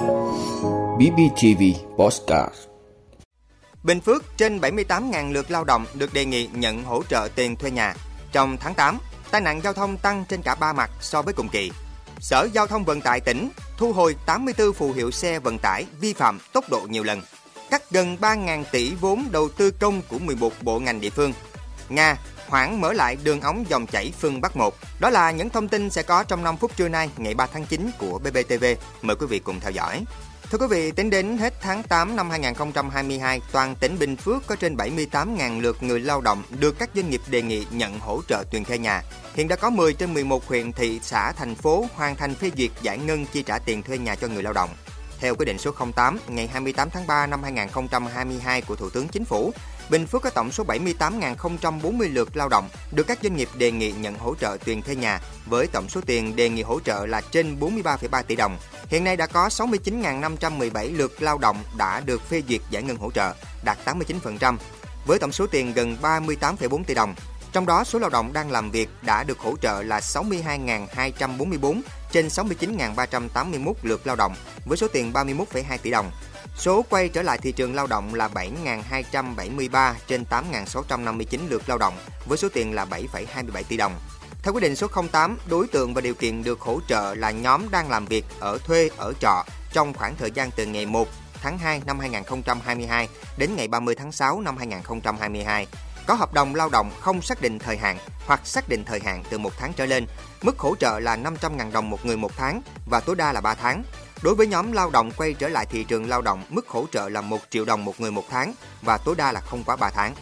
BBTV Postcard Bình Phước trên 78.000 lượt lao động được đề nghị nhận hỗ trợ tiền thuê nhà. Trong tháng 8, tai nạn giao thông tăng trên cả ba mặt so với cùng kỳ. Sở Giao thông Vận tải tỉnh thu hồi 84 phù hiệu xe vận tải vi phạm tốc độ nhiều lần, cắt gần 3.000 tỷ vốn đầu tư công của 11 bộ ngành địa phương. Nga hoãn mở lại đường ống dòng chảy phương Bắc 1. Đó là những thông tin sẽ có trong 5 phút trưa nay ngày 3 tháng 9 của BBTV. Mời quý vị cùng theo dõi. Thưa quý vị, tính đến hết tháng 8 năm 2022, toàn tỉnh Bình Phước có trên 78.000 lượt người lao động được các doanh nghiệp đề nghị nhận hỗ trợ tiền thuê nhà. Hiện đã có 10 trên 11 huyện, thị, xã, thành phố hoàn thành phê duyệt giải ngân chi trả tiền thuê nhà cho người lao động. Theo quyết định số 08 ngày 28 tháng 3 năm 2022 của Thủ tướng Chính phủ, Bình Phước có tổng số 78.040 lượt lao động được các doanh nghiệp đề nghị nhận hỗ trợ tiền thuê nhà với tổng số tiền đề nghị hỗ trợ là trên 43,3 tỷ đồng. Hiện nay đã có 69.517 lượt lao động đã được phê duyệt giải ngân hỗ trợ, đạt 89%, với tổng số tiền gần 38,4 tỷ đồng. Trong đó, số lao động đang làm việc đã được hỗ trợ là 62.244 trên 69.381 lượt lao động với số tiền 31,2 tỷ đồng. Số quay trở lại thị trường lao động là 7.273 trên 8.659 lượt lao động với số tiền là 7,27 tỷ đồng. Theo quyết định số 08, đối tượng và điều kiện được hỗ trợ là nhóm đang làm việc ở thuê ở trọ trong khoảng thời gian từ ngày 1 tháng 2 năm 2022 đến ngày 30 tháng 6 năm 2022 có hợp đồng lao động không xác định thời hạn hoặc xác định thời hạn từ một tháng trở lên. Mức hỗ trợ là 500.000 đồng một người một tháng và tối đa là 3 tháng. Đối với nhóm lao động quay trở lại thị trường lao động, mức hỗ trợ là 1 triệu đồng một người một tháng và tối đa là không quá 3 tháng.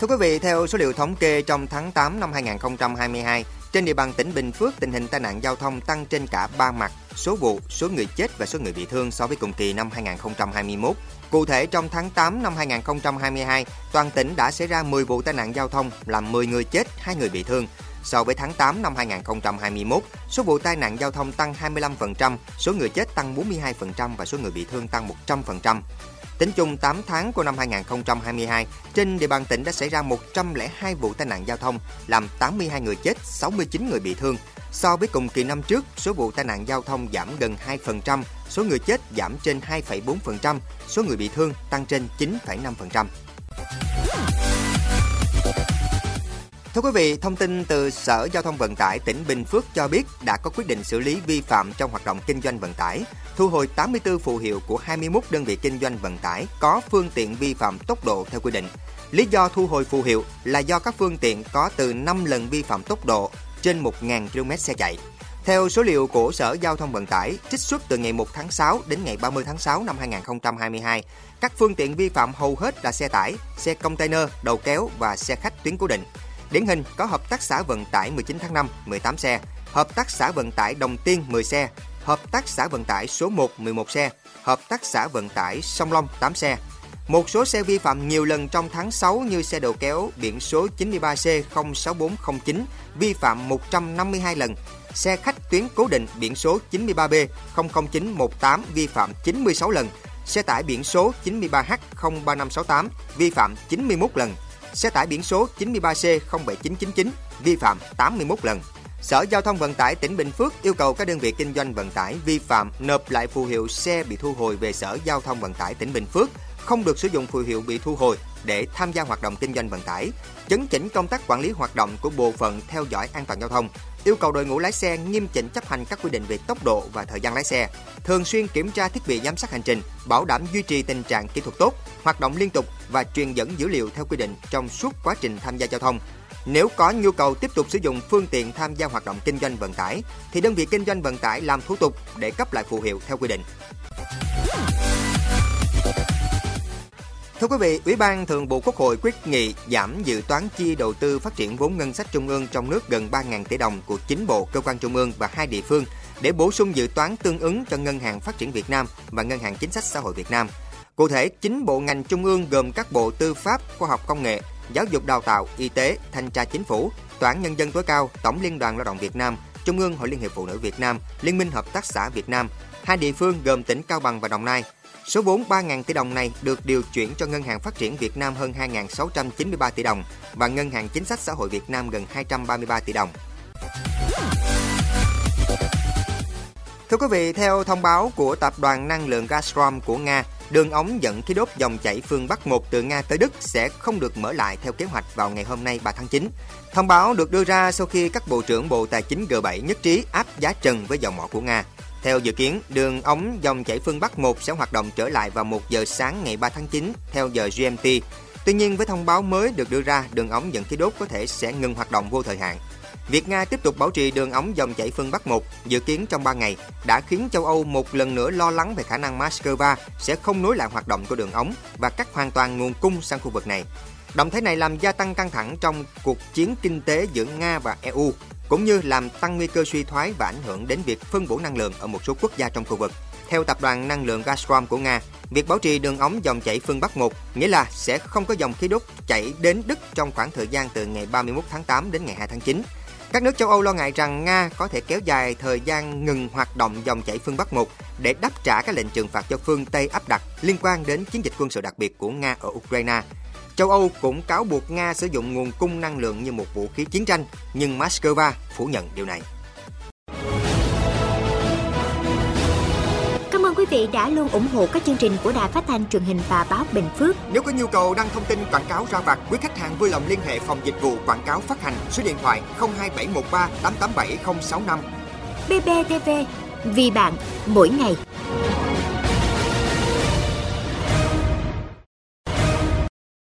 Thưa quý vị, theo số liệu thống kê trong tháng 8 năm 2022, trên địa bàn tỉnh Bình Phước, tình hình tai nạn giao thông tăng trên cả ba mặt, số vụ, số người chết và số người bị thương so với cùng kỳ năm 2021. Cụ thể, trong tháng 8 năm 2022, toàn tỉnh đã xảy ra 10 vụ tai nạn giao thông, làm 10 người chết, 2 người bị thương. So với tháng 8 năm 2021, số vụ tai nạn giao thông tăng 25%, số người chết tăng 42% và số người bị thương tăng 100%. Tính chung 8 tháng của năm 2022, trên địa bàn tỉnh đã xảy ra 102 vụ tai nạn giao thông, làm 82 người chết, 69 người bị thương. So với cùng kỳ năm trước, số vụ tai nạn giao thông giảm gần 2%, số người chết giảm trên 2,4%, số người bị thương tăng trên 9,5%. Thưa quý vị, thông tin từ Sở Giao thông Vận tải tỉnh Bình Phước cho biết đã có quyết định xử lý vi phạm trong hoạt động kinh doanh vận tải, thu hồi 84 phù hiệu của 21 đơn vị kinh doanh vận tải có phương tiện vi phạm tốc độ theo quy định. Lý do thu hồi phù hiệu là do các phương tiện có từ 5 lần vi phạm tốc độ trên 1.000 km xe chạy. Theo số liệu của Sở Giao thông Vận tải, trích xuất từ ngày 1 tháng 6 đến ngày 30 tháng 6 năm 2022, các phương tiện vi phạm hầu hết là xe tải, xe container, đầu kéo và xe khách tuyến cố định. Điển hình có hợp tác xã vận tải 19 tháng 5 18 xe, hợp tác xã vận tải Đồng Tiên 10 xe, hợp tác xã vận tải số 1 11 xe, hợp tác xã vận tải Sông Long 8 xe. Một số xe vi phạm nhiều lần trong tháng 6 như xe đầu kéo biển số 93C06409 vi phạm 152 lần, xe khách tuyến cố định biển số 93B00918 vi phạm 96 lần, xe tải biển số 93H03568 vi phạm 91 lần, xe tải biển số 93C07999 vi phạm 81 lần. Sở Giao thông Vận tải tỉnh Bình Phước yêu cầu các đơn vị kinh doanh vận tải vi phạm nộp lại phù hiệu xe bị thu hồi về Sở Giao thông Vận tải tỉnh Bình Phước, không được sử dụng phù hiệu bị thu hồi để tham gia hoạt động kinh doanh vận tải, chấn chỉnh công tác quản lý hoạt động của bộ phận theo dõi an toàn giao thông, yêu cầu đội ngũ lái xe nghiêm chỉnh chấp hành các quy định về tốc độ và thời gian lái xe, thường xuyên kiểm tra thiết bị giám sát hành trình, bảo đảm duy trì tình trạng kỹ thuật tốt, hoạt động liên tục và truyền dẫn dữ liệu theo quy định trong suốt quá trình tham gia giao thông. Nếu có nhu cầu tiếp tục sử dụng phương tiện tham gia hoạt động kinh doanh vận tải, thì đơn vị kinh doanh vận tải làm thủ tục để cấp lại phù hiệu theo quy định. Thưa quý vị, Ủy ban Thường vụ Quốc hội quyết nghị giảm dự toán chi đầu tư phát triển vốn ngân sách trung ương trong nước gần 3.000 tỷ đồng của chính bộ, cơ quan trung ương và hai địa phương để bổ sung dự toán tương ứng cho Ngân hàng Phát triển Việt Nam và Ngân hàng Chính sách Xã hội Việt Nam. Cụ thể, chính bộ ngành trung ương gồm các bộ tư pháp, khoa học công nghệ, giáo dục đào tạo, y tế, thanh tra chính phủ, tòa án nhân dân tối cao, Tổng liên đoàn lao động Việt Nam, Trung ương Hội Liên hiệp Phụ nữ Việt Nam, Liên minh Hợp tác xã Việt Nam. Hai địa phương gồm tỉnh Cao Bằng và Đồng Nai Số vốn 3.000 tỷ đồng này được điều chuyển cho Ngân hàng Phát triển Việt Nam hơn 2.693 tỷ đồng và Ngân hàng Chính sách Xã hội Việt Nam gần 233 tỷ đồng. Thưa quý vị, theo thông báo của Tập đoàn Năng lượng Gazprom của Nga, đường ống dẫn khí đốt dòng chảy phương Bắc 1 từ Nga tới Đức sẽ không được mở lại theo kế hoạch vào ngày hôm nay 3 tháng 9. Thông báo được đưa ra sau khi các bộ trưởng Bộ Tài chính G7 nhất trí áp giá trần với dầu mỏ của Nga. Theo dự kiến, đường ống dòng chảy phương Bắc 1 sẽ hoạt động trở lại vào 1 giờ sáng ngày 3 tháng 9 theo giờ GMT. Tuy nhiên, với thông báo mới được đưa ra, đường ống dẫn khí đốt có thể sẽ ngừng hoạt động vô thời hạn. Việc Nga tiếp tục bảo trì đường ống dòng chảy phương Bắc 1 dự kiến trong 3 ngày đã khiến châu Âu một lần nữa lo lắng về khả năng Moscow sẽ không nối lại hoạt động của đường ống và cắt hoàn toàn nguồn cung sang khu vực này. Động thái này làm gia tăng căng thẳng trong cuộc chiến kinh tế giữa Nga và EU, cũng như làm tăng nguy cơ suy thoái và ảnh hưởng đến việc phân bổ năng lượng ở một số quốc gia trong khu vực. Theo tập đoàn năng lượng Gazprom của Nga, việc bảo trì đường ống dòng chảy phương Bắc 1 nghĩa là sẽ không có dòng khí đốt chảy đến Đức trong khoảng thời gian từ ngày 31 tháng 8 đến ngày 2 tháng 9 các nước châu Âu lo ngại rằng Nga có thể kéo dài thời gian ngừng hoạt động dòng chảy phương Bắc 1 để đáp trả các lệnh trừng phạt cho phương Tây áp đặt liên quan đến chiến dịch quân sự đặc biệt của Nga ở Ukraine. Châu Âu cũng cáo buộc Nga sử dụng nguồn cung năng lượng như một vũ khí chiến tranh, nhưng Moscow phủ nhận điều này. quý vị đã luôn ủng hộ các chương trình của Đài Phát thanh truyền hình và báo Bình Phước. Nếu có nhu cầu đăng thông tin quảng cáo ra vặt, quý khách hàng vui lòng liên hệ phòng dịch vụ quảng cáo phát hành số điện thoại 02713 887065. BBTV, vì bạn, mỗi ngày.